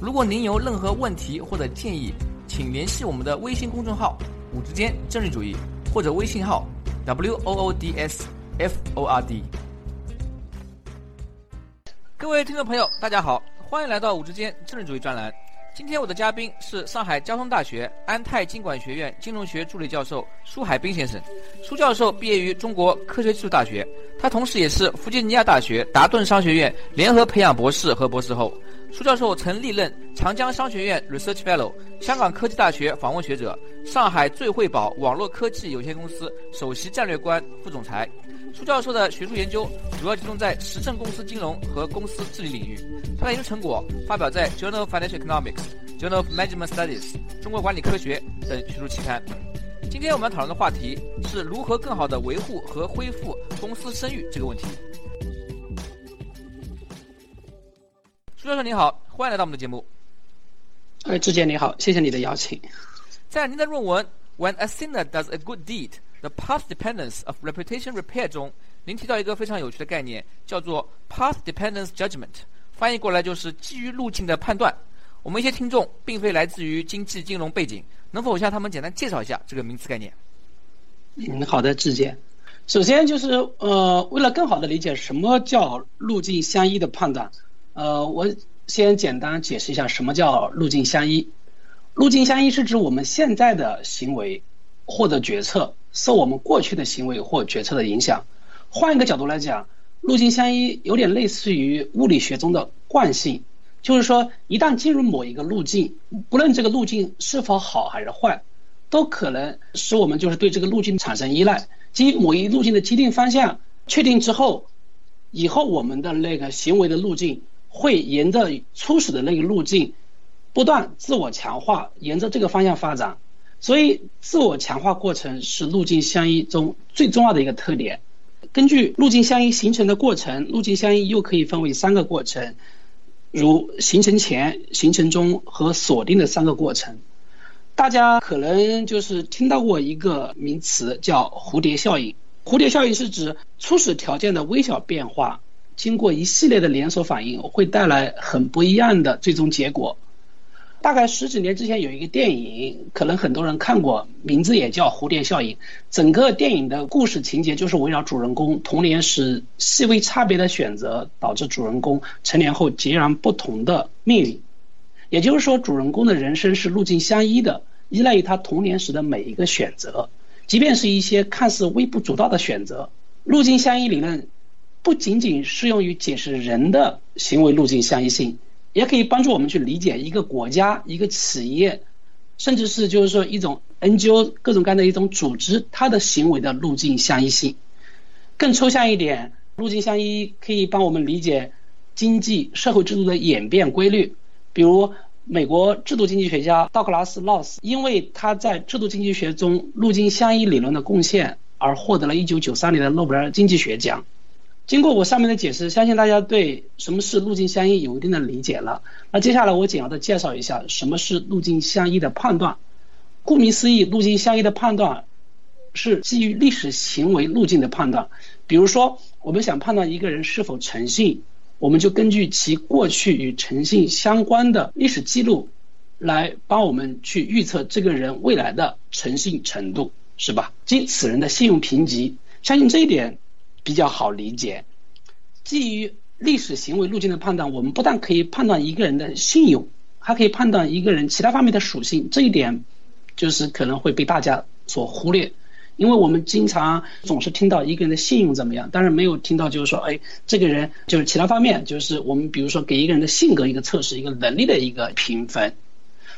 如果您有任何问题或者建议，请联系我们的微信公众号“五之间政治主义”或者微信号 “w o o d s f o r d”。各位听众朋友，大家好，欢迎来到“五之间政治主义”专栏。今天我的嘉宾是上海交通大学安泰经管学院金融学助理教授舒海滨先生。舒教授毕业于中国科学技术大学，他同时也是弗吉尼亚大学达顿商学院联合培养博士和博士后。舒教授曾历任长江商学院 Research Fellow、香港科技大学访问学者、上海最惠宝网络科技有限公司首席战略官、副总裁。舒教授的学术研究主要集中在实证公司金融和公司治理领域。他的研究成果发表在《Journal of Financial Economics》、《Journal of Management Studies》、中国管理科学等学术期刊。今天我们要讨论的话题是如何更好地维护和恢复公司声誉这个问题。舒教授您好，欢迎来到我们的节目。哎，志杰你好，谢谢你的邀请。在您的论文《When a Sinner Does a Good Deed: The Path Dependence of Reputation Repair》中，您提到一个非常有趣的概念，叫做 Path Dependence Judgment，翻译过来就是基于路径的判断。我们一些听众并非来自于经济金融背景，能否向他们简单介绍一下这个名词概念？嗯，好的，志杰。首先就是呃，为了更好的理解什么叫路径相依的判断。呃，我先简单解释一下什么叫路径相依。路径相依是指我们现在的行为或者决策受我们过去的行为或决策的影响。换一个角度来讲，路径相依有点类似于物理学中的惯性，就是说一旦进入某一个路径，不论这个路径是否好还是坏，都可能使我们就是对这个路径产生依赖。基于某一路径的既定方向确定之后，以后我们的那个行为的路径。会沿着初始的那个路径不断自我强化，沿着这个方向发展。所以，自我强化过程是路径相依中最重要的一个特点。根据路径相依形成的过程，路径相依又可以分为三个过程，如形成前、形成中和锁定的三个过程。大家可能就是听到过一个名词叫蝴蝶效应。蝴蝶效应是指初始条件的微小变化。经过一系列的连锁反应，会带来很不一样的最终结果。大概十几年之前有一个电影，可能很多人看过，名字也叫《蝴蝶效应》。整个电影的故事情节就是围绕主人公童年时细微差别的选择，导致主人公成年后截然不同的命运。也就是说，主人公的人生是路径相依的，依赖于他童年时的每一个选择，即便是一些看似微不足道的选择。路径相依理论。不仅仅适用于解释人的行为路径相依性，也可以帮助我们去理解一个国家、一个企业，甚至是就是说一种 NGO 各种各样的一种组织，它的行为的路径相依性。更抽象一点，路径相依可以帮我们理解经济社会制度的演变规律。比如，美国制度经济学家道格拉斯·劳斯，因为他在制度经济学中路径相依理论的贡献，而获得了一九九三年的诺贝尔经济学奖。经过我上面的解释，相信大家对什么是路径相依有一定的理解了。那接下来我简要的介绍一下什么是路径相依的判断。顾名思义，路径相依的判断是基于历史行为路径的判断。比如说，我们想判断一个人是否诚信，我们就根据其过去与诚信相关的历史记录，来帮我们去预测这个人未来的诚信程度，是吧？即此人的信用评级。相信这一点。比较好理解，基于历史行为路径的判断，我们不但可以判断一个人的信用，还可以判断一个人其他方面的属性。这一点就是可能会被大家所忽略，因为我们经常总是听到一个人的信用怎么样，但是没有听到就是说，哎，这个人就是其他方面，就是我们比如说给一个人的性格一个测试，一个能力的一个评分。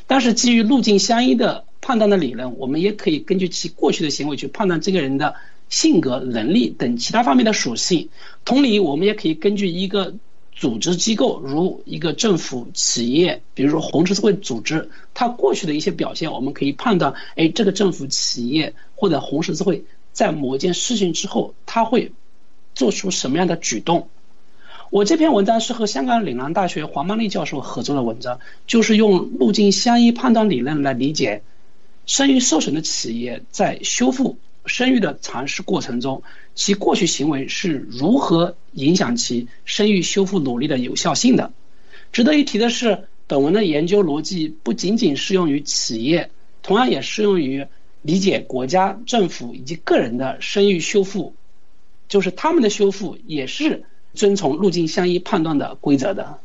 但是基于路径相依的判断的理论，我们也可以根据其过去的行为去判断这个人的。性格、能力等其他方面的属性。同理，我们也可以根据一个组织机构，如一个政府、企业，比如说红十字会组织，它过去的一些表现，我们可以判断，哎，这个政府、企业或者红十字会在某件事情之后，它会做出什么样的举动。我这篇文章是和香港岭南大学黄曼丽教授合作的文章，就是用路径相依判断理论来理解声誉受损的企业在修复生育的尝试过程中，其过去行为是如何影响其生育修复努力的有效性的。值得一提的是，本文的研究逻辑不仅仅适用于企业，同样也适用于理解国家、政府以及个人的生育修复，就是他们的修复也是。遵从路径相依判断的规则的。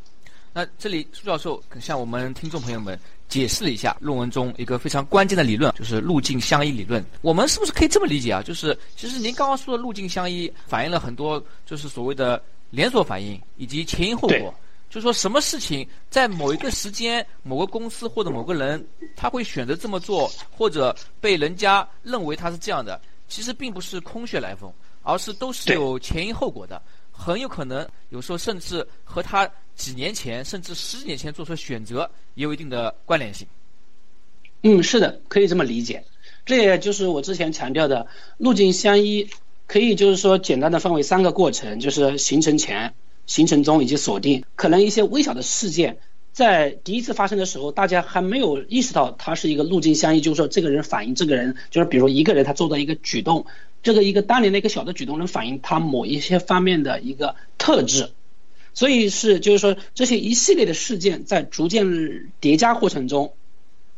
那这里苏教授向我们听众朋友们解释了一下论文中一个非常关键的理论，就是路径相依理论。我们是不是可以这么理解啊？就是其实您刚刚说的路径相依，反映了很多就是所谓的连锁反应以及前因后果。就说什么事情在某一个时间、某个公司或者某个人，他会选择这么做，或者被人家认为他是这样的，其实并不是空穴来风，而是都是有前因后果的。很有可能，有时候甚至和他几年前甚至十几年前做出的选择也有一定的关联性。嗯，是的，可以这么理解。这也就是我之前强调的路径相依，可以就是说简单的分为三个过程，就是形成前、形成中以及锁定。可能一些微小的事件在第一次发生的时候，大家还没有意识到它是一个路径相依，就是说这个人反映这个人，就是比如一个人他做的一个举动。这个一个单联的一个小的举动，能反映他某一些方面的一个特质，所以是就是说这些一系列的事件在逐渐叠加过程中，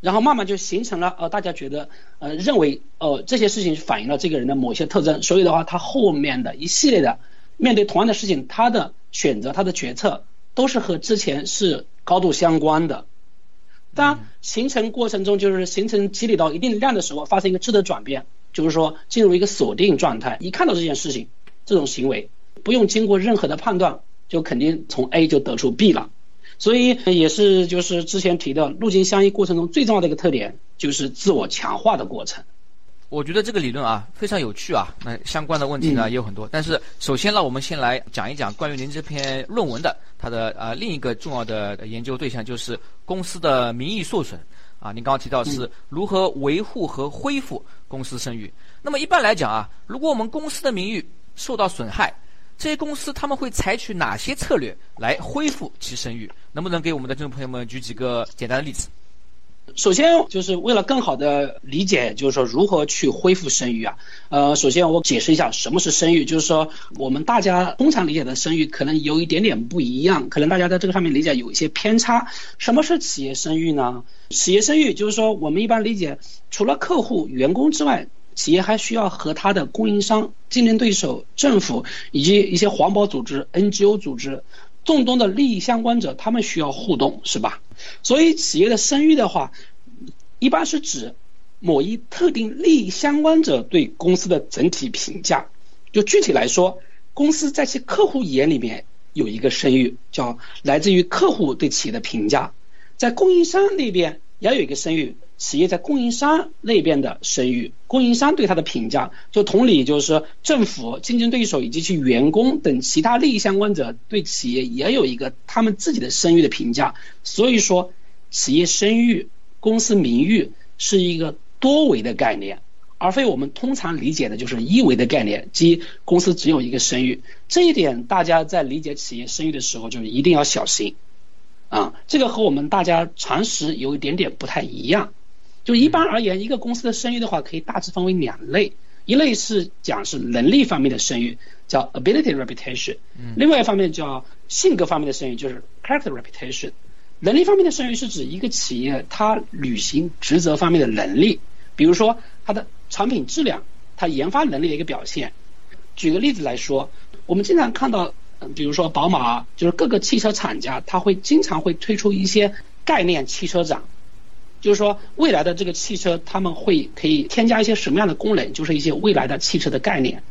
然后慢慢就形成了呃大家觉得呃认为呃这些事情反映了这个人的某些特征，所以的话他后面的一系列的面对同样的事情，他的选择他的决策都是和之前是高度相关的。当形成过程中就是形成积累到一定量的时候，发生一个质的转变。就是说，进入一个锁定状态，一看到这件事情，这种行为不用经过任何的判断，就肯定从 A 就得出 B 了。所以也是就是之前提的路径相依过程中最重要的一个特点，就是自我强化的过程。我觉得这个理论啊非常有趣啊，那相关的问题呢也有很多。但是首先呢，我们先来讲一讲关于您这篇论文的它的呃另一个重要的研究对象，就是公司的名誉受损。啊，您刚刚提到是如何维护和恢复公司声誉。那么一般来讲啊，如果我们公司的名誉受到损害，这些公司他们会采取哪些策略来恢复其声誉？能不能给我们的听众朋友们举几个简单的例子？首先，就是为了更好的理解，就是说如何去恢复声誉啊。呃，首先我解释一下什么是声誉，就是说我们大家通常理解的声誉可能有一点点不一样，可能大家在这个上面理解有一些偏差。什么是企业声誉呢？企业声誉就是说我们一般理解，除了客户、员工之外，企业还需要和它的供应商、竞争对手、政府以及一些环保组织、NGO 组织。众多的利益相关者，他们需要互动，是吧？所以企业的声誉的话，一般是指某一特定利益相关者对公司的整体评价。就具体来说，公司在其客户眼里面有一个声誉，叫来自于客户对企业的评价，在供应商那边也有一个声誉。企业在供应商那边的声誉，供应商对它的评价，就同理，就是政府、竞争对手以及其员工等其他利益相关者对企业也有一个他们自己的声誉的评价。所以说，企业声誉、公司名誉是一个多维的概念，而非我们通常理解的就是一维的概念，即公司只有一个声誉。这一点大家在理解企业声誉的时候，就一定要小心啊！这个和我们大家常识有一点点不太一样。就一般而言，一个公司的声誉的话，可以大致分为两类，一类是讲是能力方面的声誉，叫 ability reputation，另外一方面叫性格方面的声誉，就是 character reputation。能力方面的声誉是指一个企业它履行职责方面的能力，比如说它的产品质量、它研发能力的一个表现。举个例子来说，我们经常看到，比如说宝马，就是各个汽车厂家，它会经常会推出一些概念汽车展。就是说，未来的这个汽车，他们会可以添加一些什么样的功能？就是一些未来的汽车的概念。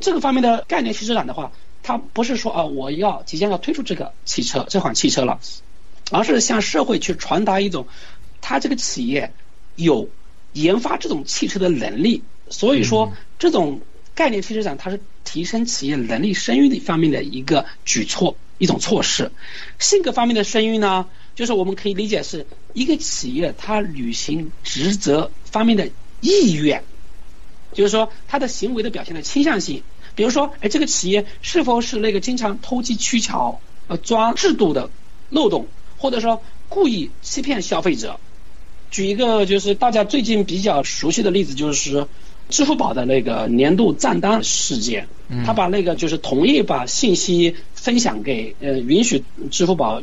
这个方面的概念汽车展的话，它不是说啊，我要即将要推出这个汽车这款汽车了，而是向社会去传达一种，它这个企业有研发这种汽车的能力。所以说，这种概念汽车展它是提升企业能力声誉的方面的一个举措。一种措施。性格方面的声誉呢，就是我们可以理解是一个企业它履行职责方面的意愿，就是说它的行为的表现的倾向性。比如说，哎，这个企业是否是那个经常投机取巧、呃钻制度的漏洞，或者说故意欺骗消费者？举一个就是大家最近比较熟悉的例子，就是支付宝的那个年度账单事件。他把那个就是同意把信息分享给呃允许支付宝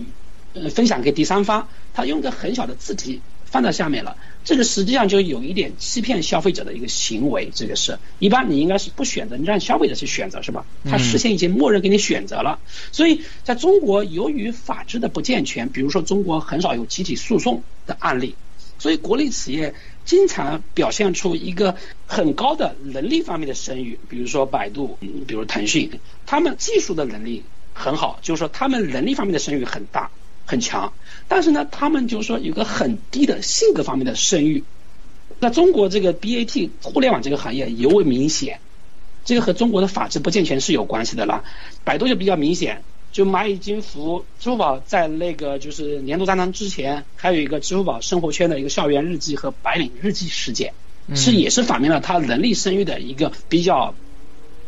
呃分享给第三方，他用个很小的字体放在下面了。这个实际上就有一点欺骗消费者的一个行为。这个是一般你应该是不选择，你让消费者去选择是吧？他事先已经默认给你选择了。所以在中国，由于法制的不健全，比如说中国很少有集体诉讼的案例。所以，国内企业经常表现出一个很高的能力方面的声誉，比如说百度，比如腾讯，他们技术的能力很好，就是说他们能力方面的声誉很大很强。但是呢，他们就是说有个很低的性格方面的声誉。那中国这个 BAT 互联网这个行业尤为明显，这个和中国的法制不健全是有关系的啦。百度就比较明显。就蚂蚁金服、支付宝在那个就是年度账单之前，还有一个支付宝生活圈的一个校园日记和白领日记事件，是也是反映了他能力声誉的一个比较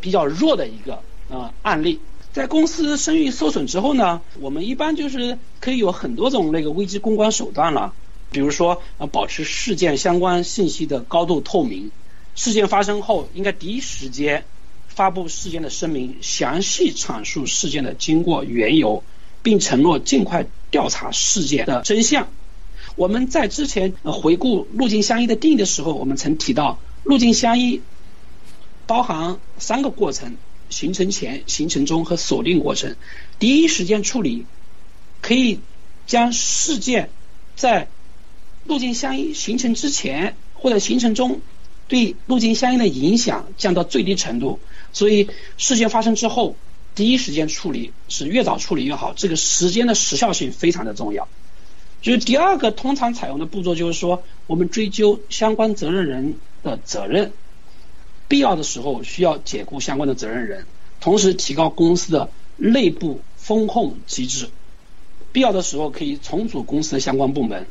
比较弱的一个呃案例。在公司声誉受损之后呢，我们一般就是可以有很多种那个危机公关手段了，比如说呃保持事件相关信息的高度透明，事件发生后应该第一时间。发布事件的声明，详细阐述事件的经过缘由，并承诺尽快调查事件的真相。我们在之前回顾路径相依的定义的时候，我们曾提到，路径相依包含三个过程：形成前、形成中和锁定过程。第一时间处理，可以将事件在路径相应形成之前或者形成中对路径相应的影响降到最低程度。所以事件发生之后，第一时间处理是越早处理越好，这个时间的时效性非常的重要。就是第二个通常采用的步骤，就是说我们追究相关责任人的责任，必要的时候需要解雇相关的责任人，同时提高公司的内部风控机制，必要的时候可以重组公司的相关部门。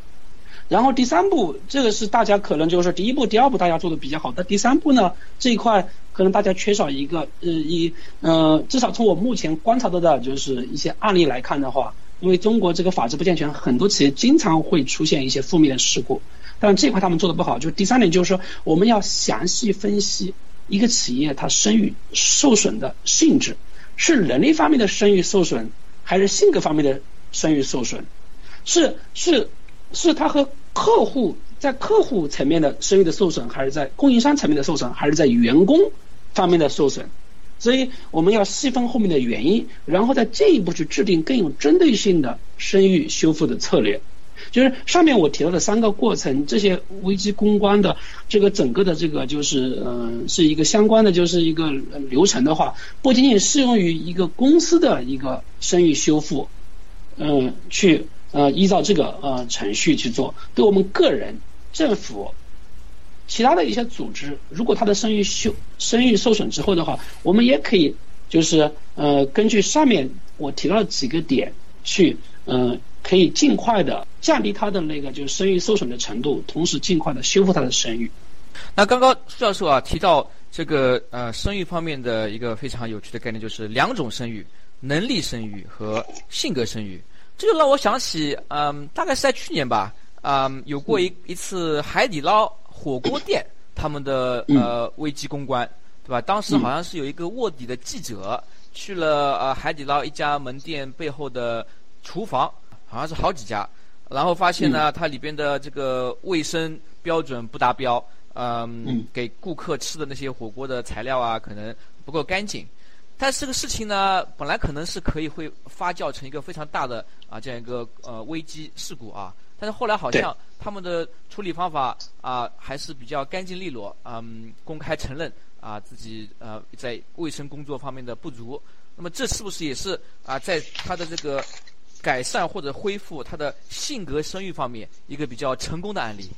然后第三步，这个是大家可能就是第一步、第二步大家做的比较好，但第三步呢这一块。可能大家缺少一个，呃，一，呃，至少从我目前观察到的，就是一些案例来看的话，因为中国这个法制不健全，很多企业经常会出现一些负面的事故，但这块他们做的不好。就第三点就是说，我们要详细分析一个企业它声誉受损的性质，是能力方面的声誉受损，还是性格方面的声誉受损？是是是，他和客户。在客户层面的声誉的受损，还是在供应商层面的受损，还是在员工方面的受损？所以我们要细分后面的原因，然后再进一步去制定更有针对性的声誉修复的策略。就是上面我提到的三个过程，这些危机公关的这个整个的这个就是嗯，是一个相关的就是一个流程的话，不仅仅适用于一个公司的一个声誉修复，嗯，去呃依照这个呃程序去做，对我们个人。政府、其他的一些组织，如果他的声誉受声誉受损之后的话，我们也可以就是呃根据上面我提到的几个点去嗯可以尽快的降低他的那个就是声誉受损的程度，同时尽快的修复他的声誉。那刚刚苏教授啊提到这个呃声誉方面的一个非常有趣的概念，就是两种声誉：能力声誉和性格声誉。这就让我想起嗯大概是在去年吧。啊，有过一一次海底捞火锅店他们的呃危机公关，对吧？当时好像是有一个卧底的记者去了呃海底捞一家门店背后的厨房，好像是好几家，然后发现呢，它里边的这个卫生标准不达标，嗯，给顾客吃的那些火锅的材料啊，可能不够干净。但是这个事情呢，本来可能是可以会发酵成一个非常大的啊这样一个呃危机事故啊。但是后来好像他们的处理方法啊还是比较干净利落，嗯，公开承认啊自己呃在卫生工作方面的不足。那么这是不是也是啊在他的这个改善或者恢复他的性格声誉方面一个比较成功的案例？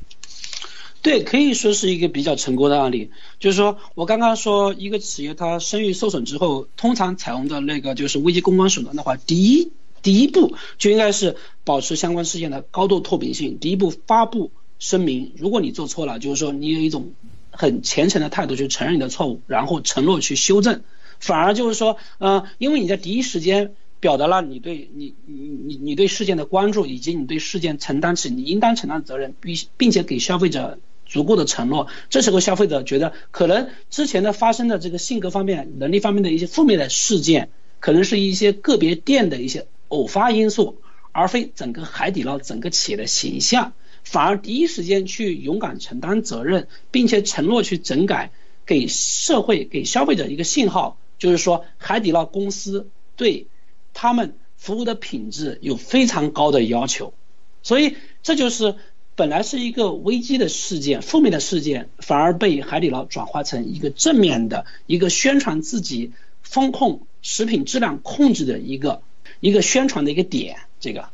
对，可以说是一个比较成功的案例。就是说我刚刚说一个企业它声誉受损之后，通常采用的那个就是危机公关手段的话，第一第一步就应该是保持相关事件的高度透明性。第一步发布声明，如果你做错了，就是说你有一种很虔诚的态度去承认你的错误，然后承诺去修正。反而就是说，呃，因为你在第一时间。表达了你对你你你你对事件的关注，以及你对事件承担起你应当承担责任，并并且给消费者足够的承诺。这时候消费者觉得，可能之前的发生的这个性格方面、能力方面的一些负面的事件，可能是一些个别店的一些偶发因素，而非整个海底捞整个企业的形象。反而第一时间去勇敢承担责任，并且承诺去整改，给社会给消费者一个信号，就是说海底捞公司对。他们服务的品质有非常高的要求，所以这就是本来是一个危机的事件、负面的事件，反而被海底捞转化成一个正面的一个宣传自己风控食品质量控制的一个一个宣传的一个点。这个，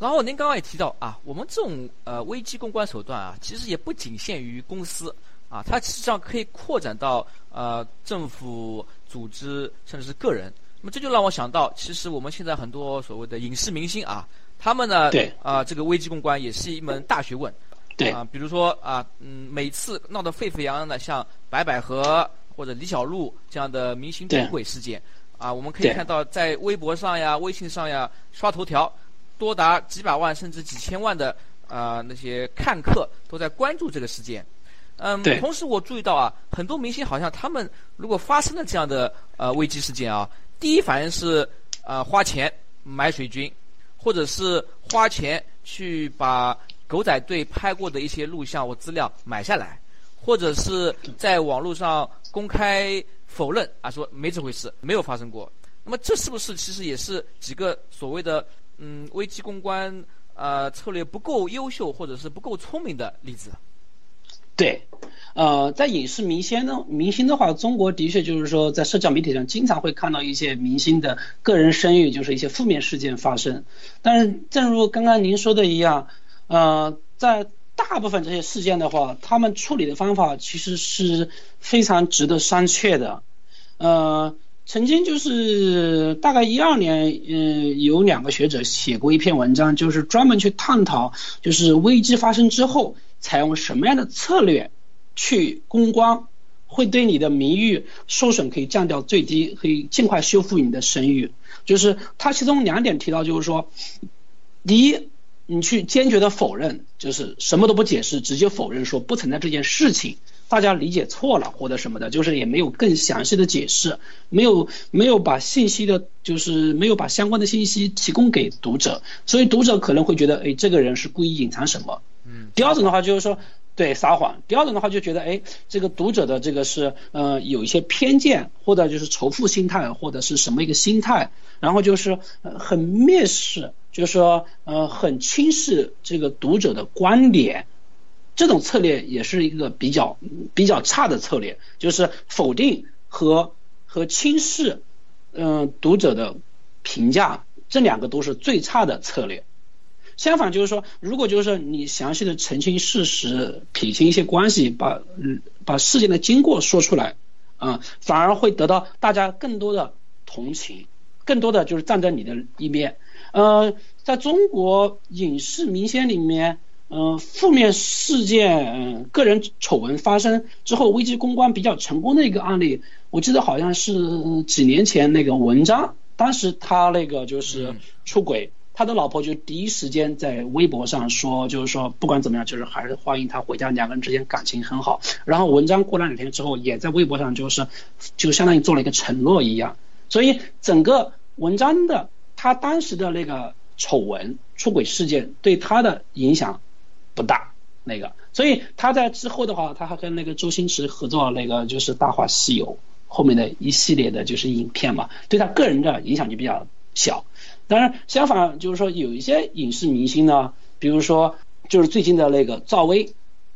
然后您刚刚也提到啊，我们这种呃危机公关手段啊，其实也不仅限于公司啊，它实际上可以扩展到呃政府、组织甚至是个人。那么这就让我想到，其实我们现在很多所谓的影视明星啊，他们呢，对啊，这个危机公关也是一门大学问，对啊，比如说啊，嗯，每次闹得沸沸扬扬的，像白百合或者李小璐这样的明星出轨事件，啊，我们可以看到在微博上呀、微信上呀刷头条，多达几百万甚至几千万的啊那些看客都在关注这个事件，嗯，同时我注意到啊，很多明星好像他们如果发生了这样的呃危机事件啊。第一反应是，呃，花钱买水军，或者是花钱去把狗仔队拍过的一些录像或资料买下来，或者是在网络上公开否认啊，说没这回事，没有发生过。那么这是不是其实也是几个所谓的嗯危机公关呃策略不够优秀或者是不够聪明的例子？对。呃，在影视明星的明星的话，中国的确就是说，在社交媒体上经常会看到一些明星的个人声誉，就是一些负面事件发生。但是，正如刚刚您说的一样，呃，在大部分这些事件的话，他们处理的方法其实是非常值得商榷的。呃，曾经就是大概一二年，嗯，有两个学者写过一篇文章，就是专门去探讨，就是危机发生之后采用什么样的策略。去公关会对你的名誉受损可以降到最低，可以尽快修复你的声誉。就是他其中两点提到，就是说，第一，你去坚决的否认，就是什么都不解释，直接否认说不存在这件事情，大家理解错了或者什么的，就是也没有更详细的解释，没有没有把信息的，就是没有把相关的信息提供给读者，所以读者可能会觉得，哎，这个人是故意隐藏什么。嗯。第二种的话就是说。对撒谎，第二种的话就觉得，哎，这个读者的这个是，呃，有一些偏见，或者就是仇富心态，或者是什么一个心态，然后就是很蔑视，就是说，呃，很轻视这个读者的观点，这种策略也是一个比较比较差的策略，就是否定和和轻视，嗯，读者的评价，这两个都是最差的策略。相反，就是说，如果就是说你详细的澄清事实，撇清一些关系，把嗯把事件的经过说出来，啊，反而会得到大家更多的同情，更多的就是站在你的一边。呃，在中国影视明星里面，嗯，负面事件、嗯个人丑闻发生之后，危机公关比较成功的一个案例，我记得好像是几年前那个文章，当时他那个就是出轨。他的老婆就第一时间在微博上说，就是说不管怎么样，就是还是欢迎他回家，两个人之间感情很好。然后文章过了两天之后，也在微博上就是就相当于做了一个承诺一样。所以整个文章的他当时的那个丑闻出轨事件对他的影响不大，那个，所以他在之后的话，他还跟那个周星驰合作那个就是《大话西游》后面的一系列的就是影片嘛，对他个人的影响就比较小。当然，相反就是说，有一些影视明星呢，比如说就是最近的那个赵薇，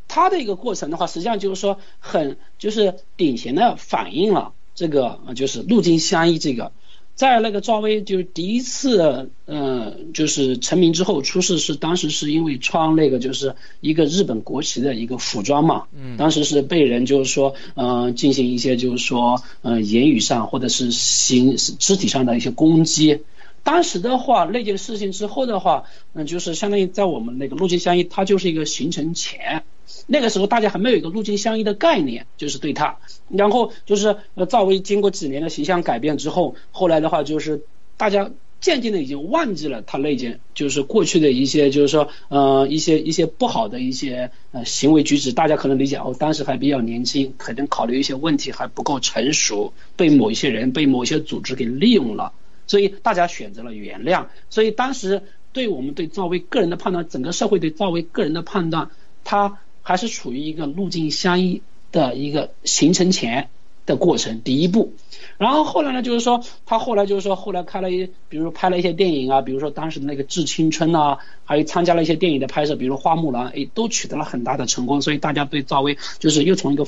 她的一个过程的话，实际上就是说很就是典型的反映了这个就是路径相依这个。在那个赵薇就是第一次，嗯，就是成名之后出事是当时是因为穿那个就是一个日本国旗的一个服装嘛，嗯，当时是被人就是说，嗯，进行一些就是说，嗯，言语上或者是行肢体上的一些攻击。当时的话，那件事情之后的话，嗯，就是相当于在我们那个路径相依，它就是一个形成前。那个时候大家还没有一个路径相依的概念，就是对他，然后就是呃赵薇经过几年的形象改变之后，后来的话就是大家渐渐的已经忘记了他那件就是过去的一些就是说呃一些一些不好的一些呃行为举止，大家可能理解哦当时还比较年轻，可能考虑一些问题还不够成熟，被某一些人被某些组织给利用了，所以大家选择了原谅。所以当时对我们对赵薇个人的判断，整个社会对赵薇个人的判断，他。还是处于一个路径相依的一个形成前的过程，第一步。然后后来呢，就是说他后来就是说后来开了一，比如说拍了一些电影啊，比如说当时的那个《致青春》啊，还有参加了一些电影的拍摄，比如《花木兰》，哎，都取得了很大的成功。所以大家对赵薇就是又从一个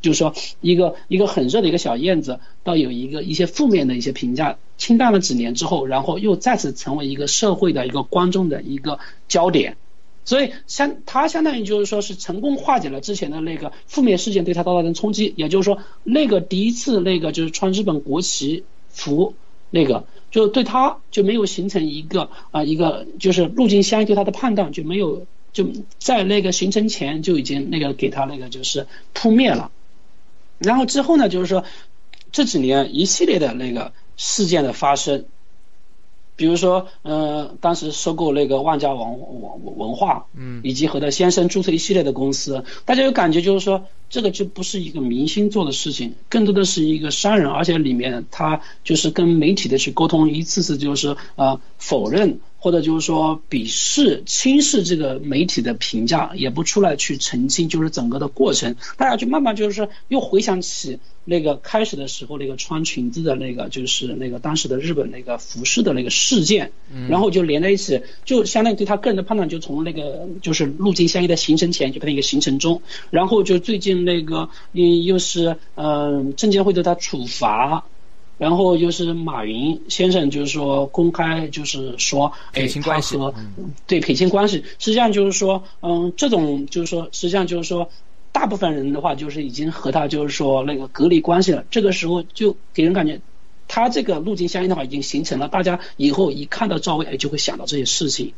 就是说一个一个很热的一个小燕子，到有一个一些负面的一些评价，清淡了几年之后，然后又再次成为一个社会的一个观众的一个焦点。所以相他相当于就是说是成功化解了之前的那个负面事件对他造成的冲击，也就是说那个第一次那个就是穿日本国旗服那个就对他就没有形成一个啊一个就是路径相对他的判断就没有就在那个形成前就已经那个给他那个就是扑灭了，然后之后呢就是说这几年一系列的那个事件的发生。比如说，嗯，当时收购那个万家文文文化，嗯，以及和他先生注册一系列的公司，大家有感觉就是说，这个就不是一个明星做的事情，更多的是一个商人，而且里面他就是跟媒体的去沟通，一次次就是呃否认。或者就是说鄙视、轻视这个媒体的评价，也不出来去澄清，就是整个的过程，大家就慢慢就是又回想起那个开始的时候那个穿裙子的那个，就是那个当时的日本那个服饰的那个事件，然后就连在一起，就相当于对他个人的判断，就从那个就是路径相应的形成前就变成一个形成中，然后就最近那个又又是嗯证监会对他处罚。然后又是马云先生，就是说公开就是说，哎，他和对撇清关系，实际上就是说，嗯，这种就是说，实际上就是说，大部分人的话就是已经和他就是说那个隔离关系了。这个时候就给人感觉，他这个路径相应的话已经形成了，大家以后一看到赵薇，哎，就会想到这些事情。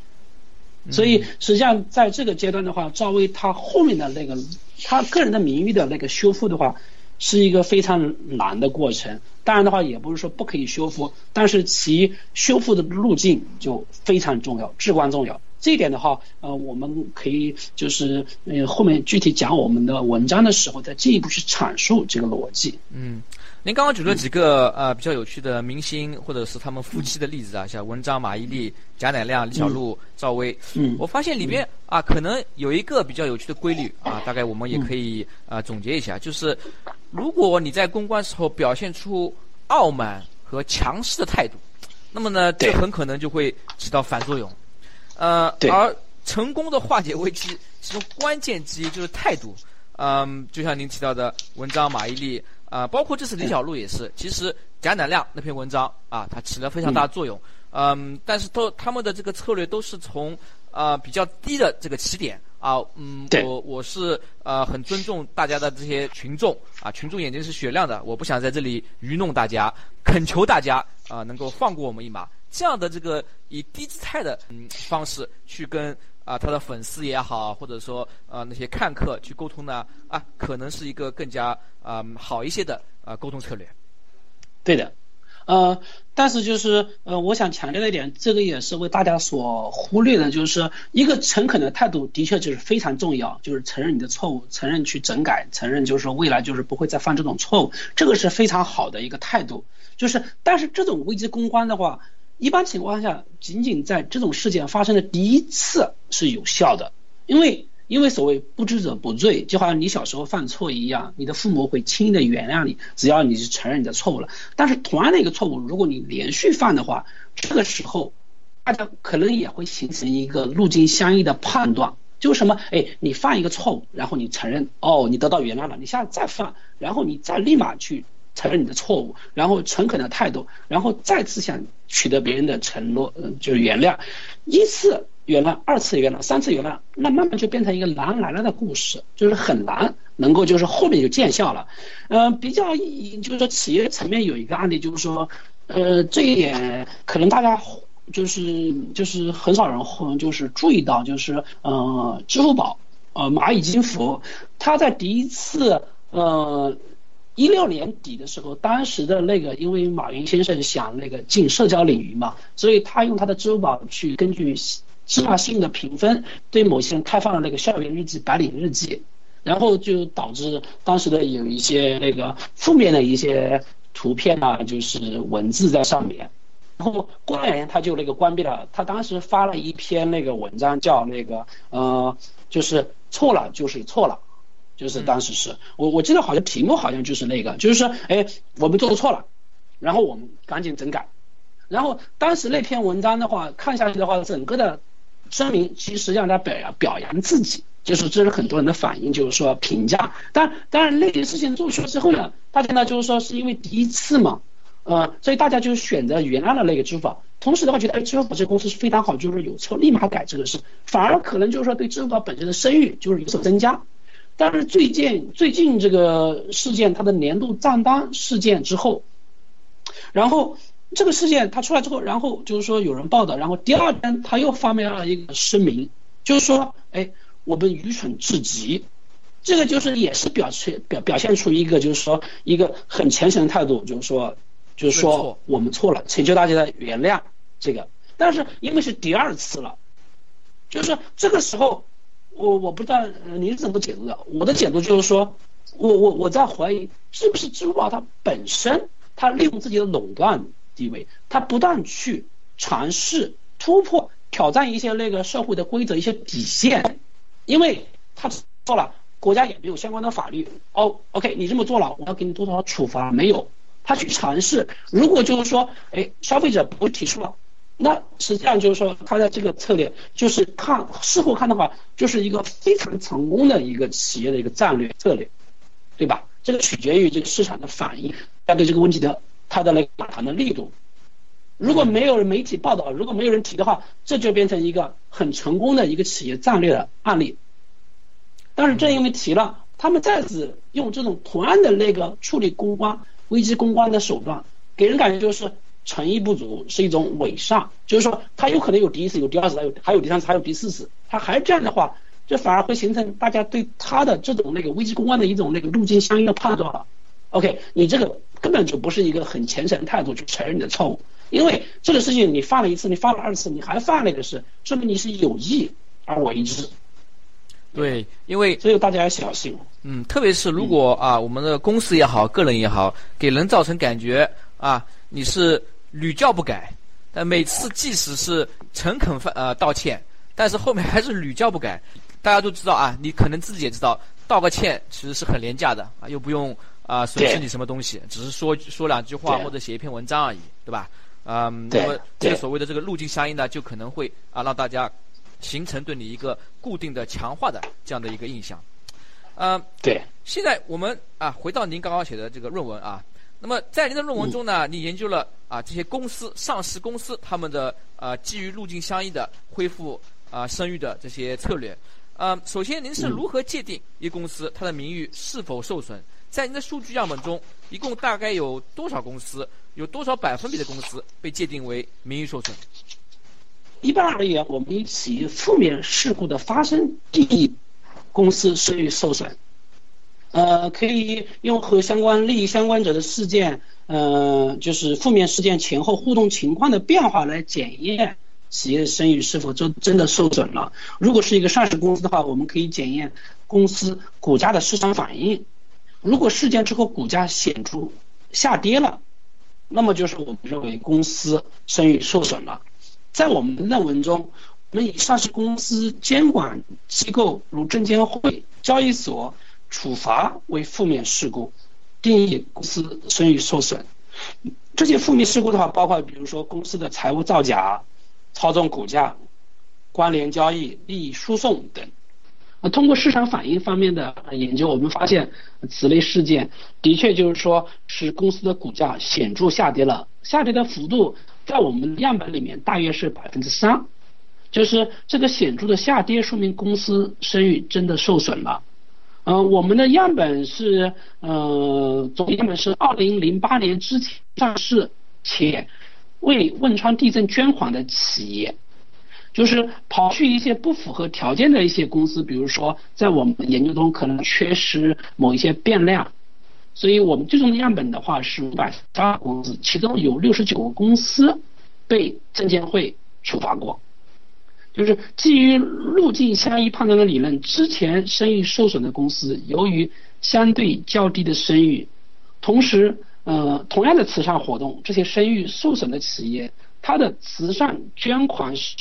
所以实际上在这个阶段的话，赵薇他后面的那个他个人的名誉的那个修复的话。是一个非常难的过程，当然的话也不是说不可以修复，但是其修复的路径就非常重要，至关重要。这一点的话，呃，我们可以就是呃后面具体讲我们的文章的时候，再进一步去阐述这个逻辑。嗯。您刚刚举了几个呃比较有趣的明星或者是他们夫妻的例子啊，像文章、马伊琍、贾乃亮、李小璐、赵薇。嗯。我发现里边啊，可能有一个比较有趣的规律啊，大概我们也可以啊总结一下，就是如果你在公关时候表现出傲慢和强势的态度，那么呢，这很可能就会起到反作用。呃，而成功的化解危机，其中关键之一就是态度。嗯，就像您提到的文章、马伊琍。啊，包括这次李小璐也是，其实贾乃亮那篇文章啊，它起了非常大的作用。嗯，但是都他们的这个策略都是从啊比较低的这个起点啊，嗯，我我是呃很尊重大家的这些群众啊，群众眼睛是雪亮的，我不想在这里愚弄大家，恳求大家啊能够放过我们一马，这样的这个以低姿态的嗯方式去跟。啊，他的粉丝也好，或者说呃那些看客去沟通呢，啊，可能是一个更加啊好一些的啊沟通策略。对的，呃，但是就是呃，我想强调的一点，这个也是为大家所忽略的，就是一个诚恳的态度，的确就是非常重要，就是承认你的错误，承认去整改，承认就是说未来就是不会再犯这种错误，这个是非常好的一个态度。就是，但是这种危机公关的话。一般情况下，仅仅在这种事件发生的第一次是有效的，因为因为所谓不知者不罪，就好像你小时候犯错一样，你的父母会轻易的原谅你，只要你是承认你的错误了。但是同样的一个错误，如果你连续犯的话，这个时候大家可能也会形成一个路径相依的判断，就是什么？哎，你犯一个错误，然后你承认，哦，你得到原谅了，你下次再犯，然后你再立马去承认你的错误，然后诚恳的态度，然后再次想取得别人的承诺，嗯，就是原谅，一次原谅，二次原谅，三次原谅，那慢慢就变成一个难来了的故事，就是很难能够就是后面就见效了。嗯，比较就是说企业层面有一个案例，就是说，呃，这一点可能大家就是就是很少人会就是注意到，就是呃，支付宝，呃，蚂蚁金服，它在第一次呃。一六年底的时候，当时的那个，因为马云先生想那个进社交领域嘛，所以他用他的支付宝去根据芝麻信用的评分，对某些人开放了那个校园日记、白领日记，然后就导致当时的有一些那个负面的一些图片啊，就是文字在上面，然后过两年他就那个关闭了。他当时发了一篇那个文章，叫那个呃，就是错了就是错了。就是当时是。我我记得好像题目好像就是那个，就是说，哎，我们做错了，然后我们赶紧整改，然后当时那篇文章的话看下去的话，整个的声明其实让他表扬表扬自己，就是这是很多人的反应，就是说评价。但当然那件事情做出来之后呢，大家呢就是说是因为第一次嘛，呃，所以大家就选择原谅了那个支付宝，同时的话觉得哎支付宝这个公司是非常好，就是有错立马改这个事，反而可能就是说对支付宝本身的声誉就是有所增加。但是最近最近这个事件，它的年度账单事件之后，然后这个事件它出来之后，然后就是说有人报道，然后第二天他又发表了一个声明，就是说，哎，我们愚蠢至极，这个就是也是表现表表现出一个就是说一个很虔诚的态度，就是说就是说我们错了，请求大家的原谅这个，但是因为是第二次了，就是说这个时候。我我不知道你是怎么解读的，我的解读就是说，我我我在怀疑是不是支付宝它本身它利用自己的垄断地位，它不断去尝试突破挑战一些那个社会的规则一些底线，因为他做了，国家也没有相关的法律哦，OK 你这么做了，我要给你多少处罚没有？他去尝试，如果就是说，哎，消费者不提出了。那实际上就是说，他的这个策略就是看事后看的话，就是一个非常成功的一个企业的一个战略策略，对吧？这个取决于这个市场的反应，要对这个问题的它的那个反弹的力度。如果没有媒体报道，如果没有人提的话，这就变成一个很成功的一个企业战略的案例。但是正因为提了，他们再次用这种同样的那个处理公关危机公关的手段，给人感觉就是。诚意不足是一种伪善，就是说他有可能有第一次，有第二次，还有还有第三次，还有第四次，他还这样的话，这反而会形成大家对他的这种那个危机公关的一种那个路径相应的判断了。OK，你这个根本就不是一个很虔诚的态度去承认你的错误，因为这个事情你犯了一次，你犯了二次，你还犯那个事，说明你是有意而为之。对，因为所以大家要小心。嗯，特别是如果啊，我们的公司也好，个人也好，给人造成感觉啊，你是。屡教不改，但每次即使是诚恳犯呃道歉，但是后面还是屡教不改。大家都知道啊，你可能自己也知道，道个歉其实是很廉价的啊，又不用啊损失你什么东西，只是说说两句话或者写一篇文章而已，对吧？嗯，那么这个所谓的这个路径相应呢，就可能会啊让大家形成对你一个固定的强化的这样的一个印象。嗯，对。现在我们啊回到您刚刚写的这个论文啊。那么在您的论文中呢，你研究了啊这些公司上市公司他们的啊基于路径相应的恢复啊声誉的这些策略。呃，首先您是如何界定一公司它的名誉是否受损？在您的数据样本中，一共大概有多少公司，有多少百分比的公司被界定为名誉受损？一般而言，我们以企业负面事故的发生定义公司声誉受损。呃，可以用和相关利益相关者的事件，呃，就是负面事件前后互动情况的变化来检验企业的声誉是否真真的受损了。如果是一个上市公司的话，我们可以检验公司股价的市场反应。如果事件之后股价显著下跌了，那么就是我们认为公司声誉受损了。在我们论文中，我们以上市公司监管机构如证监会、交易所。处罚为负面事故，定义公司声誉受损。这些负面事故的话，包括比如说公司的财务造假、操纵股价、关联交易、利益输送等。啊，通过市场反应方面的研究，我们发现此类事件的确就是说使公司的股价显著下跌了，下跌的幅度在我们样本里面大约是百分之三，就是这个显著的下跌说明公司声誉真的受损了。呃，我们的样本是呃，总样本是二零零八年之前上市且为汶川地震捐款的企业。就是刨去一些不符合条件的一些公司，比如说在我们研究中可能缺失某一些变量，所以我们最终的样本的话是五百三个公司，其中有六十九个公司被证监会处罚过。就是基于路径相依判断的理论，之前声誉受损的公司，由于相对较低的声誉，同时呃同样的慈善活动，这些声誉受损的企业，它的慈善捐款是。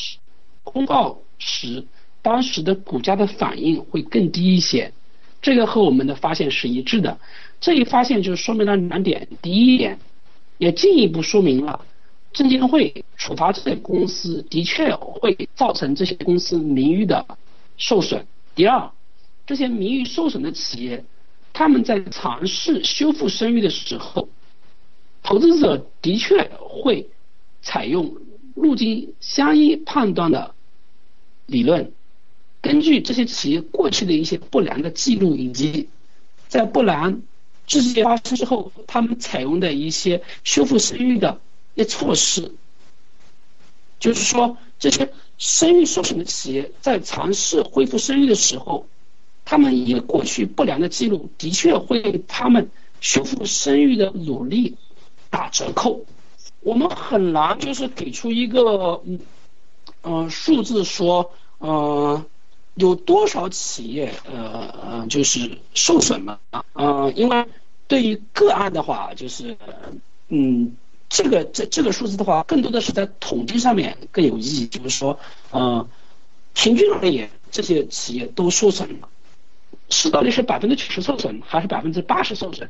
公告时，当时的股价的反应会更低一些，这个和我们的发现是一致的。这一发现就说明了两点：第一点，也进一步说明了证监会处罚这些公司的确会造成这些公司名誉的受损；第二，这些名誉受损的企业，他们在尝试修复声誉的时候，投资者的确会采用。路径相依判断的理论，根据这些企业过去的一些不良的记录，以及在不良事件发生之后，他们采用的一些修复声誉的些措施，就是说，这些声誉受损的企业在尝试恢复声誉的时候，他们因为过去不良的记录，的确会他们修复声誉的努力打折扣。我们很难就是给出一个嗯嗯数字说嗯有多少企业呃呃就是受损了啊嗯因为对于个案的话就是嗯这个这这个数字的话更多的是在统计上面更有意义就是说嗯平均而言这些企业都受损了是到底是百分之九十受损还是百分之八十受损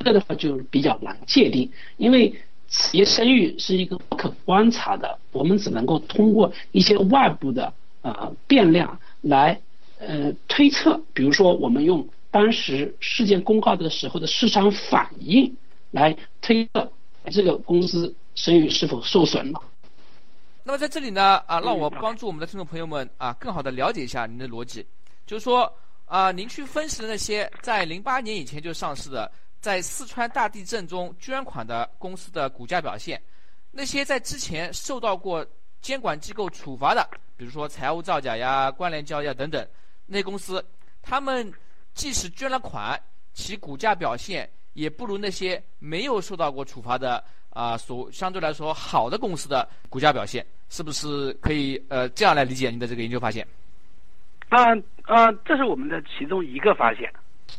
这个的话就比较难界定因为。企业声誉是一个不可观察的，我们只能够通过一些外部的呃变量来呃推测，比如说我们用当时事件公告的时候的市场反应来推测这个公司声誉是否受损了。那么在这里呢啊，让我帮助我们的听众朋友们啊更好的了解一下您的逻辑，就是说啊，您去分析的那些在零八年以前就上市的。在四川大地震中捐款的公司的股价表现，那些在之前受到过监管机构处罚的，比如说财务造假呀、关联交易啊等等，那公司，他们即使捐了款，其股价表现也不如那些没有受到过处罚的啊所相对来说好的公司的股价表现，是不是可以呃这样来理解您的这个研究发现？啊啊，这是我们的其中一个发现，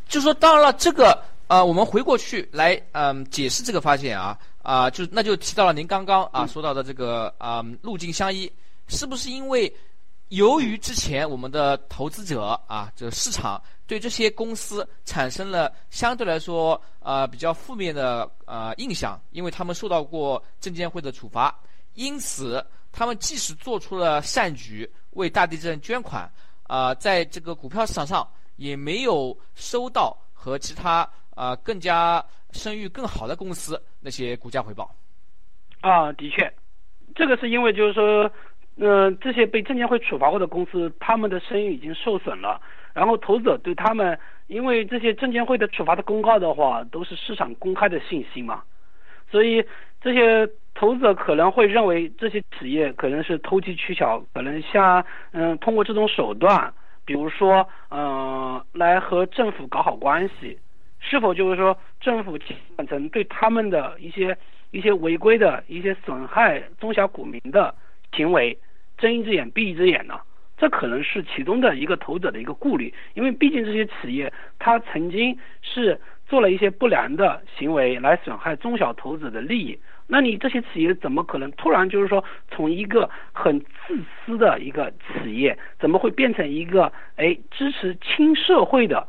就说当然了这个。啊，我们回过去来，嗯，解释这个发现啊，啊，就那就提到了您刚刚啊说到的这个啊路径相依，是不是因为由于之前我们的投资者啊，这市场对这些公司产生了相对来说呃比较负面的呃印象，因为他们受到过证监会的处罚，因此他们即使做出了善举，为大地震捐款，啊，在这个股票市场上也没有收到和其他。啊，更加声誉更好的公司那些股价回报，啊，的确，这个是因为就是说，嗯，这些被证监会处罚过的公司，他们的声誉已经受损了，然后投资者对他们，因为这些证监会的处罚的公告的话，都是市场公开的信息嘛，所以这些投资者可能会认为这些企业可能是投机取巧，可能像嗯通过这种手段，比如说嗯来和政府搞好关系。是否就是说政府监管层对他们的一些一些违规的一些损害中小股民的行为睁一只眼闭一只眼呢？这可能是其中的一个投资者的一个顾虑，因为毕竟这些企业它曾经是做了一些不良的行为来损害中小投资者的利益，那你这些企业怎么可能突然就是说从一个很自私的一个企业，怎么会变成一个哎支持亲社会的？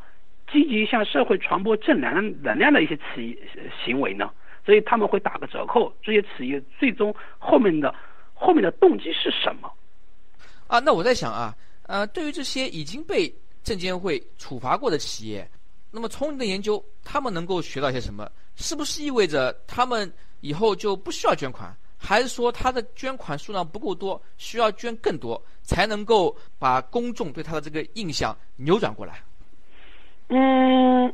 积极向社会传播正能量能量的一些企业行为呢，所以他们会打个折扣。这些企业最终后面的后面的动机是什么？啊，那我在想啊，呃，对于这些已经被证监会处罚过的企业，那么从你的研究，他们能够学到些什么？是不是意味着他们以后就不需要捐款？还是说他的捐款数量不够多，需要捐更多，才能够把公众对他的这个印象扭转过来？嗯，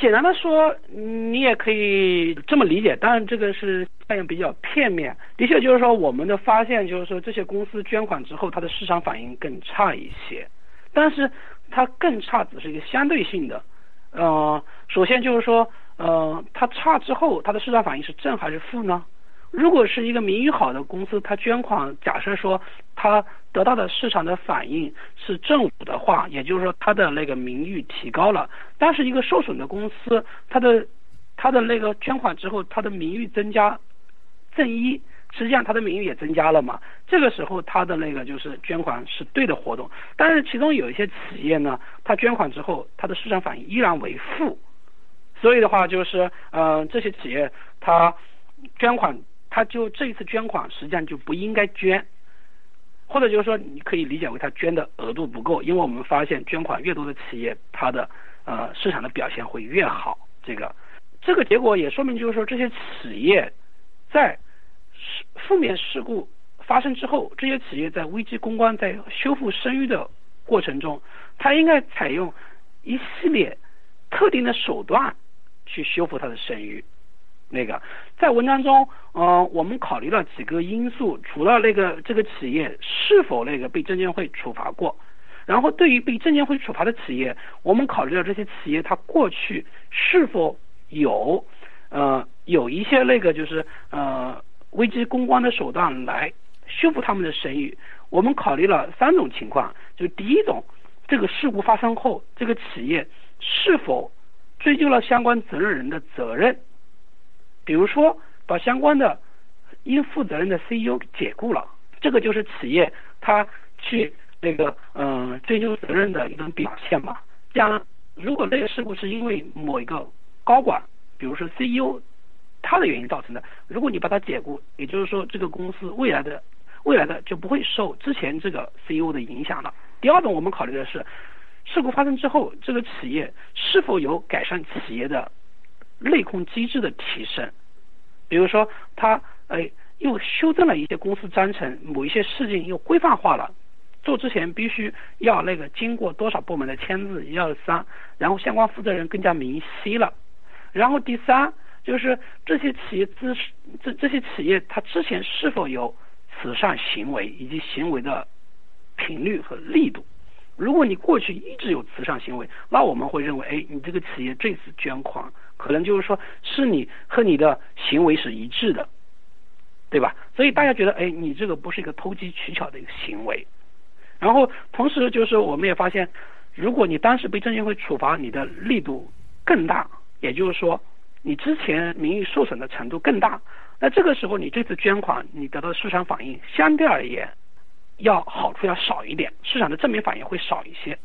简单的说，你也可以这么理解，当然这个是概念比较片面。的确，就是说我们的发现就是说，这些公司捐款之后，它的市场反应更差一些。但是它更差只是一个相对性的。呃，首先就是说，呃，它差之后，它的市场反应是正还是负呢？如果是一个名誉好的公司，它捐款，假设说它得到的市场的反应是正五的话，也就是说它的那个名誉提高了。但是一个受损的公司，它的它的那个捐款之后，它的名誉增加正一，实际上它的名誉也增加了嘛。这个时候它的那个就是捐款是对的活动。但是其中有一些企业呢，它捐款之后，它的市场反应依然为负。所以的话就是，呃，这些企业它捐款。他就这一次捐款，实际上就不应该捐，或者就是说，你可以理解为他捐的额度不够，因为我们发现捐款越多的企业，它的呃市场的表现会越好。这个这个结果也说明，就是说这些企业在负面事故发生之后，这些企业在危机公关、在修复声誉的过程中，它应该采用一系列特定的手段去修复它的声誉。那个在文章中，呃，我们考虑了几个因素，除了那个这个企业是否那个被证监会处罚过，然后对于被证监会处罚的企业，我们考虑了这些企业它过去是否有，呃，有一些那个就是呃危机公关的手段来修复他们的声誉。我们考虑了三种情况，就第一种，这个事故发生后，这个企业是否追究了相关责任人的责任。比如说，把相关的应负责任的 CEO 解雇了，这个就是企业他去那个嗯追究责任的一种表现嘛。这样，如果这个事故是因为某一个高管，比如说 CEO，他的原因造成的，如果你把他解雇，也就是说这个公司未来的未来的就不会受之前这个 CEO 的影响了。第二种，我们考虑的是事故发生之后，这个企业是否有改善企业的内控机制的提升。比如说，他哎又修正了一些公司章程，某一些事情又规范化了，做之前必须要那个经过多少部门的签字，一二三，然后相关负责人更加明晰了。然后第三就是这些企业资这这些企业它之前是否有慈善行为以及行为的频率和力度。如果你过去一直有慈善行为，那我们会认为，哎，你这个企业这次捐款，可能就是说是你和你的行为是一致的，对吧？所以大家觉得，哎，你这个不是一个投机取巧的一个行为。然后同时就是我们也发现，如果你当时被证监会处罚，你的力度更大，也就是说你之前名誉受损的程度更大，那这个时候你这次捐款，你得到市场反应相对而言。要好处要少一点，市场的正面反应会少一些，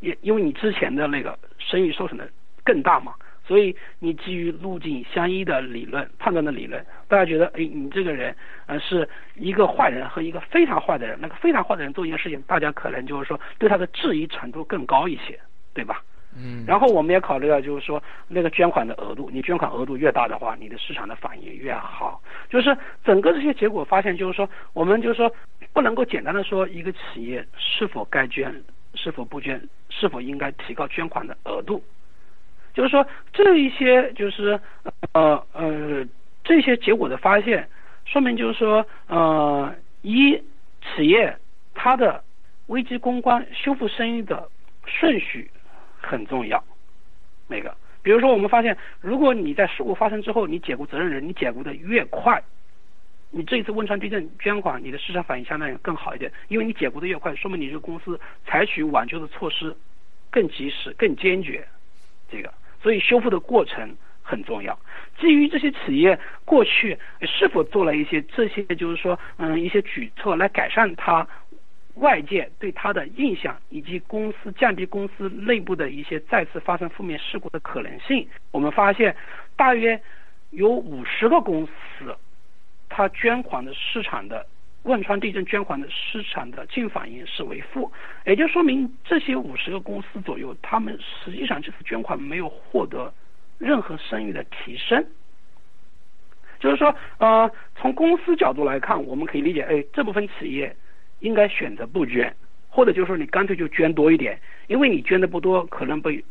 也因为你之前的那个声誉受损的更大嘛，所以你基于路径相依的理论判断的理论，大家觉得，哎，你这个人呃是一个坏人和一个非常坏的人，那个非常坏的人做一件事情，大家可能就是说对他的质疑程度更高一些，对吧？嗯，然后我们也考虑到，就是说那个捐款的额度，你捐款额度越大的话，你的市场的反应越好。就是整个这些结果发现，就是说我们就是说不能够简单的说一个企业是否该捐，是否不捐，是否应该提高捐款的额度。就是说这一些就是呃呃这些结果的发现，说明就是说呃一企业它的危机公关修复声誉的顺序。很重要，那个，比如说我们发现，如果你在事故发生之后，你解雇责任人，你解雇的越快，你这一次汶川地震捐款，你的市场反应相对更好一点，因为你解雇的越快，说明你这个公司采取挽救的措施更及时、更坚决，这个，所以修复的过程很重要。基于这些企业过去是否做了一些这些，就是说，嗯，一些举措来改善它。外界对他的印象以及公司降低公司内部的一些再次发生负面事故的可能性，我们发现大约有五十个公司，它捐款的市场的汶川地震捐款的市场的净反应是为负，也就说明这些五十个公司左右，他们实际上这次捐款没有获得任何声誉的提升。就是说，呃，从公司角度来看，我们可以理解，哎，这部分企业应该选择不捐，或者就是说你干脆就捐多一点，因为你捐的不多，可能被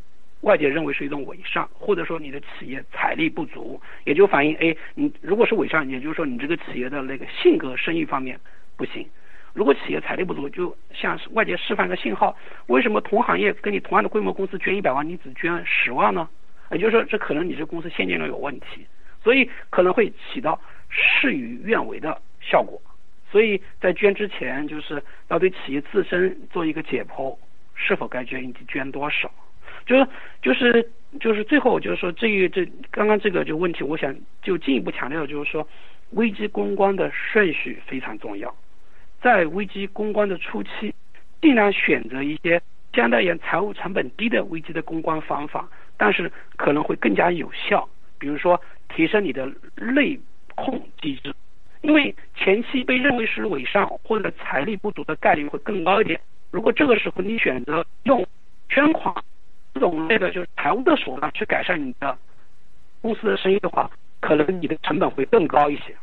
外界认为是一种伪善，或者说你的企业财力不足，也就反映，哎，你如果是伪善，也就是说你这个企业的那个性格、生意方面不行。如果企业财力不足，就向外界释放一个信号，为什么同行业跟你同样的规模公司捐一百万，你只捐十万呢？也就是说，这可能你这公司现金流有问题。所以可能会起到事与愿违的效果，所以在捐之前，就是要对企业自身做一个解剖，是否该捐以及捐多少，就是就是就是最后我就是说这一这刚刚这个就问题，我想就进一步强调就是说，危机公关的顺序非常重要，在危机公关的初期，尽量选择一些相对而言财务成本低的危机的公关方法，但是可能会更加有效，比如说。提升你的内控机制，因为前期被认为是伪善或者财力不足的概率会更高一点。如果这个时候你选择用捐款这种类的就是财务的手段去改善你的公司的生意的话，可能你的成本会更高一些。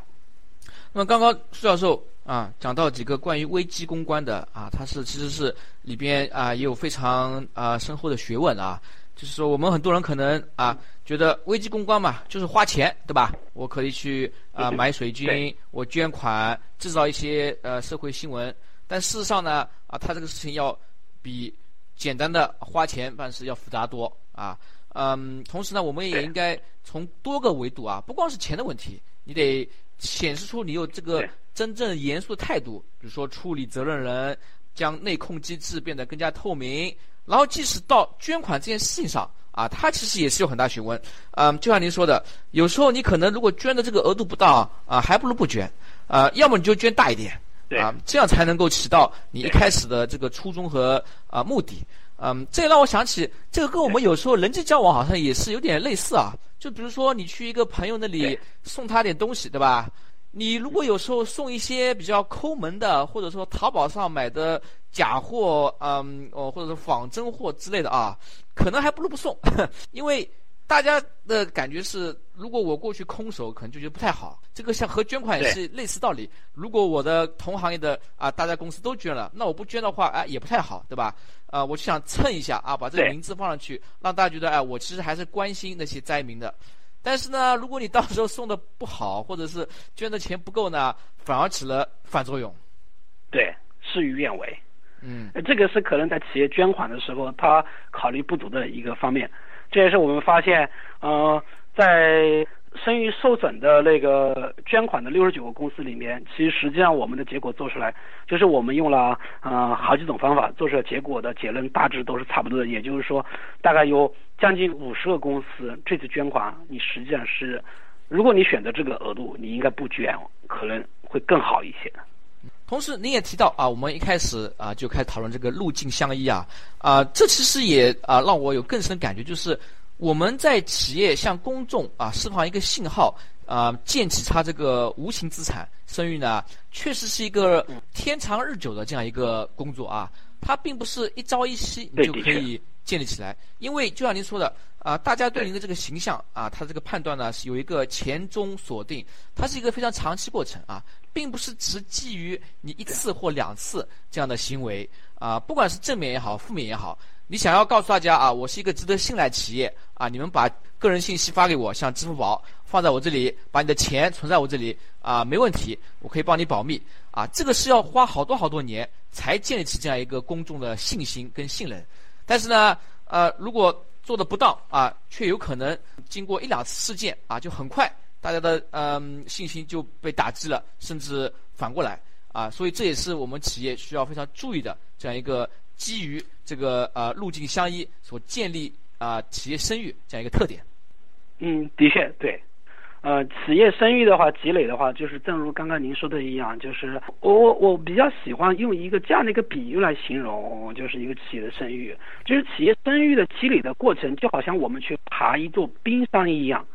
那么刚刚苏教授啊讲到几个关于危机公关的啊，它是其实是里边啊也有非常啊深厚的学问啊。就是说，我们很多人可能啊，觉得危机公关嘛，就是花钱，对吧？我可以去啊买水军，我捐款，制造一些呃社会新闻。但事实上呢，啊，他这个事情要比简单的花钱办事要复杂多啊。嗯，同时呢，我们也应该从多个维度啊，不光是钱的问题，你得显示出你有这个真正严肃的态度，比如说处理责任人，将内控机制变得更加透明。然后，即使到捐款这件事情上啊，它其实也是有很大学问。嗯，就像您说的，有时候你可能如果捐的这个额度不大啊，还不如不捐。啊，要么你就捐大一点，啊，这样才能够起到你一开始的这个初衷和啊目的。嗯，这也让我想起，这个跟我们有时候人际交往好像也是有点类似啊。就比如说，你去一个朋友那里送他点东西，对吧？你如果有时候送一些比较抠门的，或者说淘宝上买的。假货，嗯，哦，或者是仿真货之类的啊，可能还不如不送，因为大家的感觉是，如果我过去空手，可能就觉得不太好。这个像和捐款也是类似道理。如果我的同行业的啊，大家公司都捐了，那我不捐的话，哎，也不太好，对吧？啊，我就想蹭一下啊，把这个名字放上去，让大家觉得，哎，我其实还是关心那些灾民的。但是呢，如果你到时候送的不好，或者是捐的钱不够呢，反而起了反作用。对，事与愿违。嗯，这个是可能在企业捐款的时候，他考虑不足的一个方面。这也是我们发现，呃，在声誉受损的那个捐款的六十九个公司里面，其实实际上我们的结果做出来，就是我们用了呃好几种方法做出来结果的结论大致都是差不多的。也就是说，大概有将近五十个公司这次捐款，你实际上是，如果你选择这个额度，你应该不捐，可能会更好一些。同时，您也提到啊，我们一开始啊就开始讨论这个路径相依啊，啊，这其实也啊让我有更深的感觉，就是我们在企业向公众啊释放一个信号啊，建起它这个无形资产声誉呢，确实是一个天长日久的这样一个工作啊，它并不是一朝一夕你就可以建立起来，因为就像您说的啊，大家对您的这个形象啊，他这个判断呢是有一个前中锁定，它是一个非常长期过程啊。并不是只基于你一次或两次这样的行为啊，不管是正面也好，负面也好，你想要告诉大家啊，我是一个值得信赖企业啊，你们把个人信息发给我，像支付宝放在我这里，把你的钱存在我这里啊，没问题，我可以帮你保密啊，这个是要花好多好多年才建立起这样一个公众的信心跟信任。但是呢，呃，如果做的不到啊，却有可能经过一两次事件啊，就很快。大家的嗯信心就被打击了，甚至反过来啊，所以这也是我们企业需要非常注意的这样一个基于这个呃路径相依所建立啊企业声誉这样一个特点。嗯，的确对，呃，企业声誉的话积累的话，就是正如刚刚您说的一样，就是我我我比较喜欢用一个这样的一个比喻来形容，就是一个企业的声誉，就是企业声誉的积累的过程，就好像我们去爬一座冰山一样，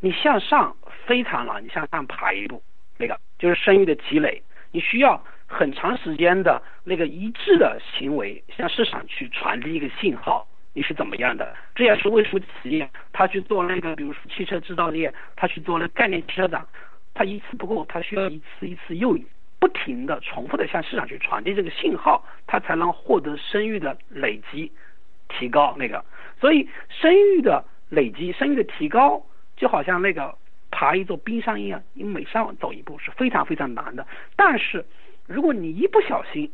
你向上。非常难，你向上爬一步，那个就是声誉的积累。你需要很长时间的那个一致的行为向市场去传递一个信号，你是怎么样的？这也是为什么企业他去做那个，比如说汽车制造业，他去做那概念车展，他一次不够，他需要一次一次又不停的重复的向市场去传递这个信号，他才能获得声誉的累积提高那个。所以声誉的累积，声誉的提高，就好像那个。爬一座冰山一样，你每上走一步是非常非常难的。但是，如果你一不小心，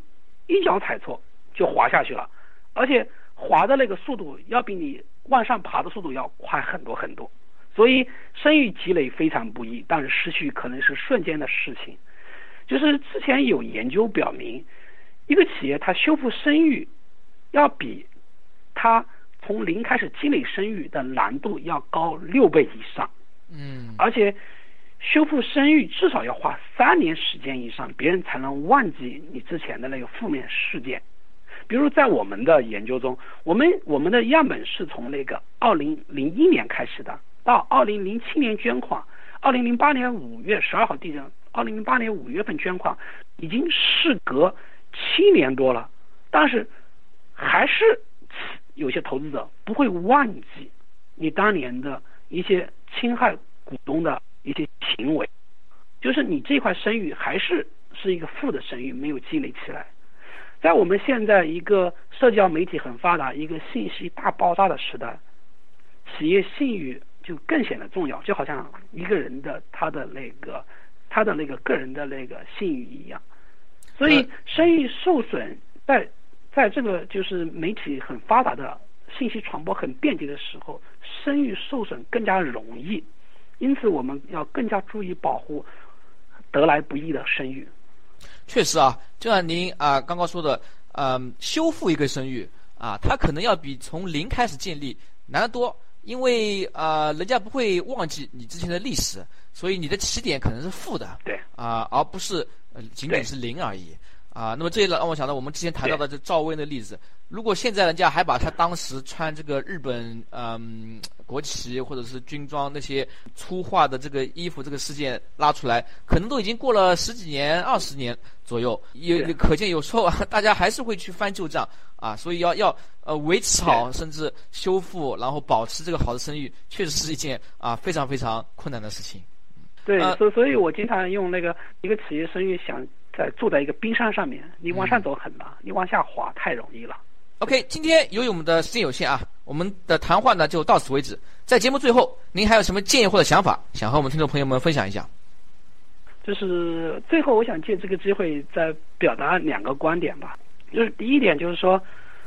一脚踩错，就滑下去了，而且滑的那个速度要比你往上爬的速度要快很多很多。所以，声誉积累非常不易，但是失去可能是瞬间的事情。就是之前有研究表明，一个企业它修复声誉，要比它从零开始积累声誉的难度要高六倍以上。嗯，而且修复声誉至少要花三年时间以上，别人才能忘记你之前的那个负面事件。比如在我们的研究中，我们我们的样本是从那个二零零一年开始的，到二零零七年捐款，二零零八年五月十二号地震，二零零八年五月份捐款，已经事隔七年多了，但是还是有些投资者不会忘记你当年的一些。侵害股东的一些行为，就是你这块声誉还是是一个负的声誉，没有积累起来。在我们现在一个社交媒体很发达、一个信息大爆炸的时代，企业信誉就更显得重要，就好像一个人的他的那个他的那个个人的那个信誉一样。所以，声誉受损，在在这个就是媒体很发达的。信息传播很便捷的时候，声誉受损更加容易，因此我们要更加注意保护得来不易的声誉。确实啊，就像您啊刚刚说的，嗯，修复一个声誉啊，它可能要比从零开始建立难得多，因为啊，人家不会忘记你之前的历史，所以你的起点可能是负的，对，啊，而不是仅仅是零而已。啊，那么这也让我想到我们之前谈到的这赵薇的例子。如果现在人家还把他当时穿这个日本嗯国旗或者是军装那些粗化的这个衣服这个事件拉出来，可能都已经过了十几年、二十年左右，也可见有时候啊，大家还是会去翻旧账啊。所以要要呃维持好，甚至修复，然后保持这个好的声誉，确实是一件啊非常非常困难的事情。对，所所以，我经常用那个一个企业声誉想。在坐在一个冰山上面，你往上走很难，你往下滑太容易了。OK，今天由于我们的时间有限啊，我们的谈话呢就到此为止。在节目最后，您还有什么建议或者想法，想和我们听众朋友们分享一下？就是最后，我想借这个机会再表达两个观点吧。就是第一点，就是说，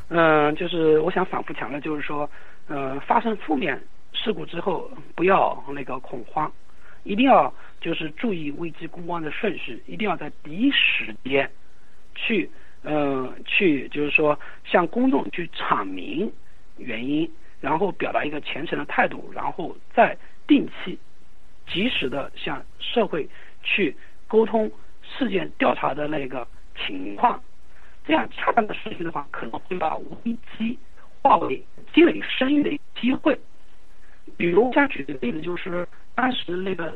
嗯，就是我想反复强调，就是说，呃，发生负面事故之后，不要那个恐慌。一定要就是注意危机公关的顺序，一定要在第一时间去，嗯，去就是说向公众去阐明原因，然后表达一个虔诚的态度，然后再定期、及时的向社会去沟通事件调查的那个情况。这样恰当的顺序的话，可能会把危机化为积累声誉的机会。比如，像举个例子，就是当时那个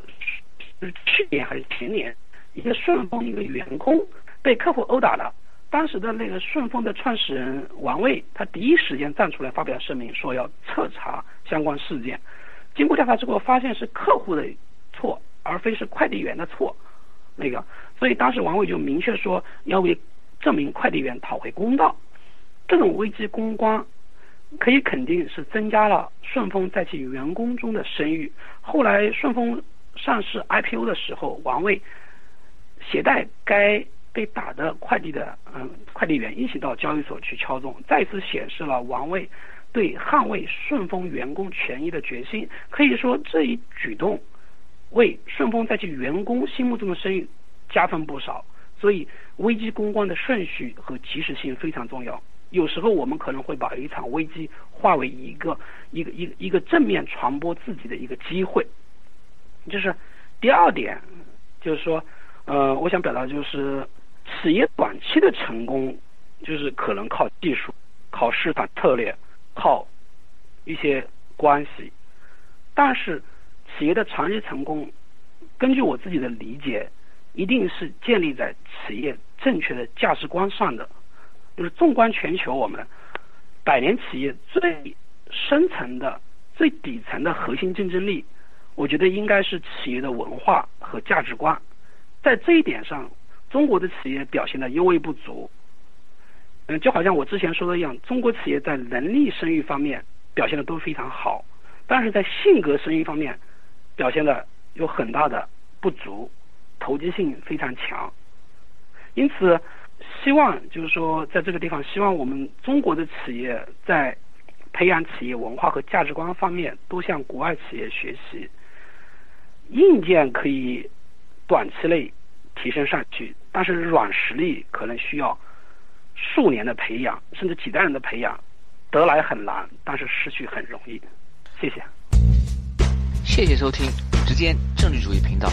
是去年还是前年，一个顺丰一个员工被客户殴打了。当时的那个顺丰的创始人王卫，他第一时间站出来发表声明，说要彻查相关事件。经过调查之后，发现是客户的错，而非是快递员的错。那个，所以当时王卫就明确说要为这名快递员讨回公道。这种危机公关。可以肯定是增加了顺丰在其员工中的声誉。后来顺丰上市 IPO 的时候，王卫携带该被打的快递的嗯快递员一起到交易所去敲钟，再次显示了王卫对捍卫顺丰员工权益的决心。可以说这一举动为顺丰在其员工心目中的声誉加分不少。所以危机公关的顺序和及时性非常重要。有时候我们可能会把一场危机化为一个一个一个一个正面传播自己的一个机会，就是第二点，就是说，呃，我想表达就是，企业短期的成功就是可能靠技术、靠市场策略、靠一些关系，但是企业的长期成功，根据我自己的理解，一定是建立在企业正确的价值观上的。就是纵观全球，我们百年企业最深层的、最底层的核心竞争力，我觉得应该是企业的文化和价值观。在这一点上，中国的企业表现的尤为不足。嗯，就好像我之前说的一样，中国企业在能力生育方面表现的都非常好，但是在性格生育方面表现的有很大的不足，投机性非常强。因此。希望就是说，在这个地方，希望我们中国的企业在培养企业文化和价值观方面，都向国外企业学习。硬件可以短期内提升上去，但是软实力可能需要数年的培养，甚至几代人的培养，得来很难，但是失去很容易。谢谢。谢谢收听直间政治主义频道。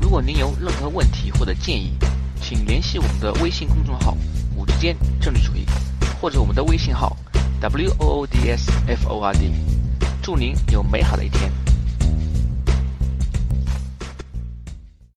如果您有任何问题或者建议，请联系我们的微信公众号“五之间政治主义”，或者我们的微信号 “w o o d s f o r d”。祝您有美好的一天。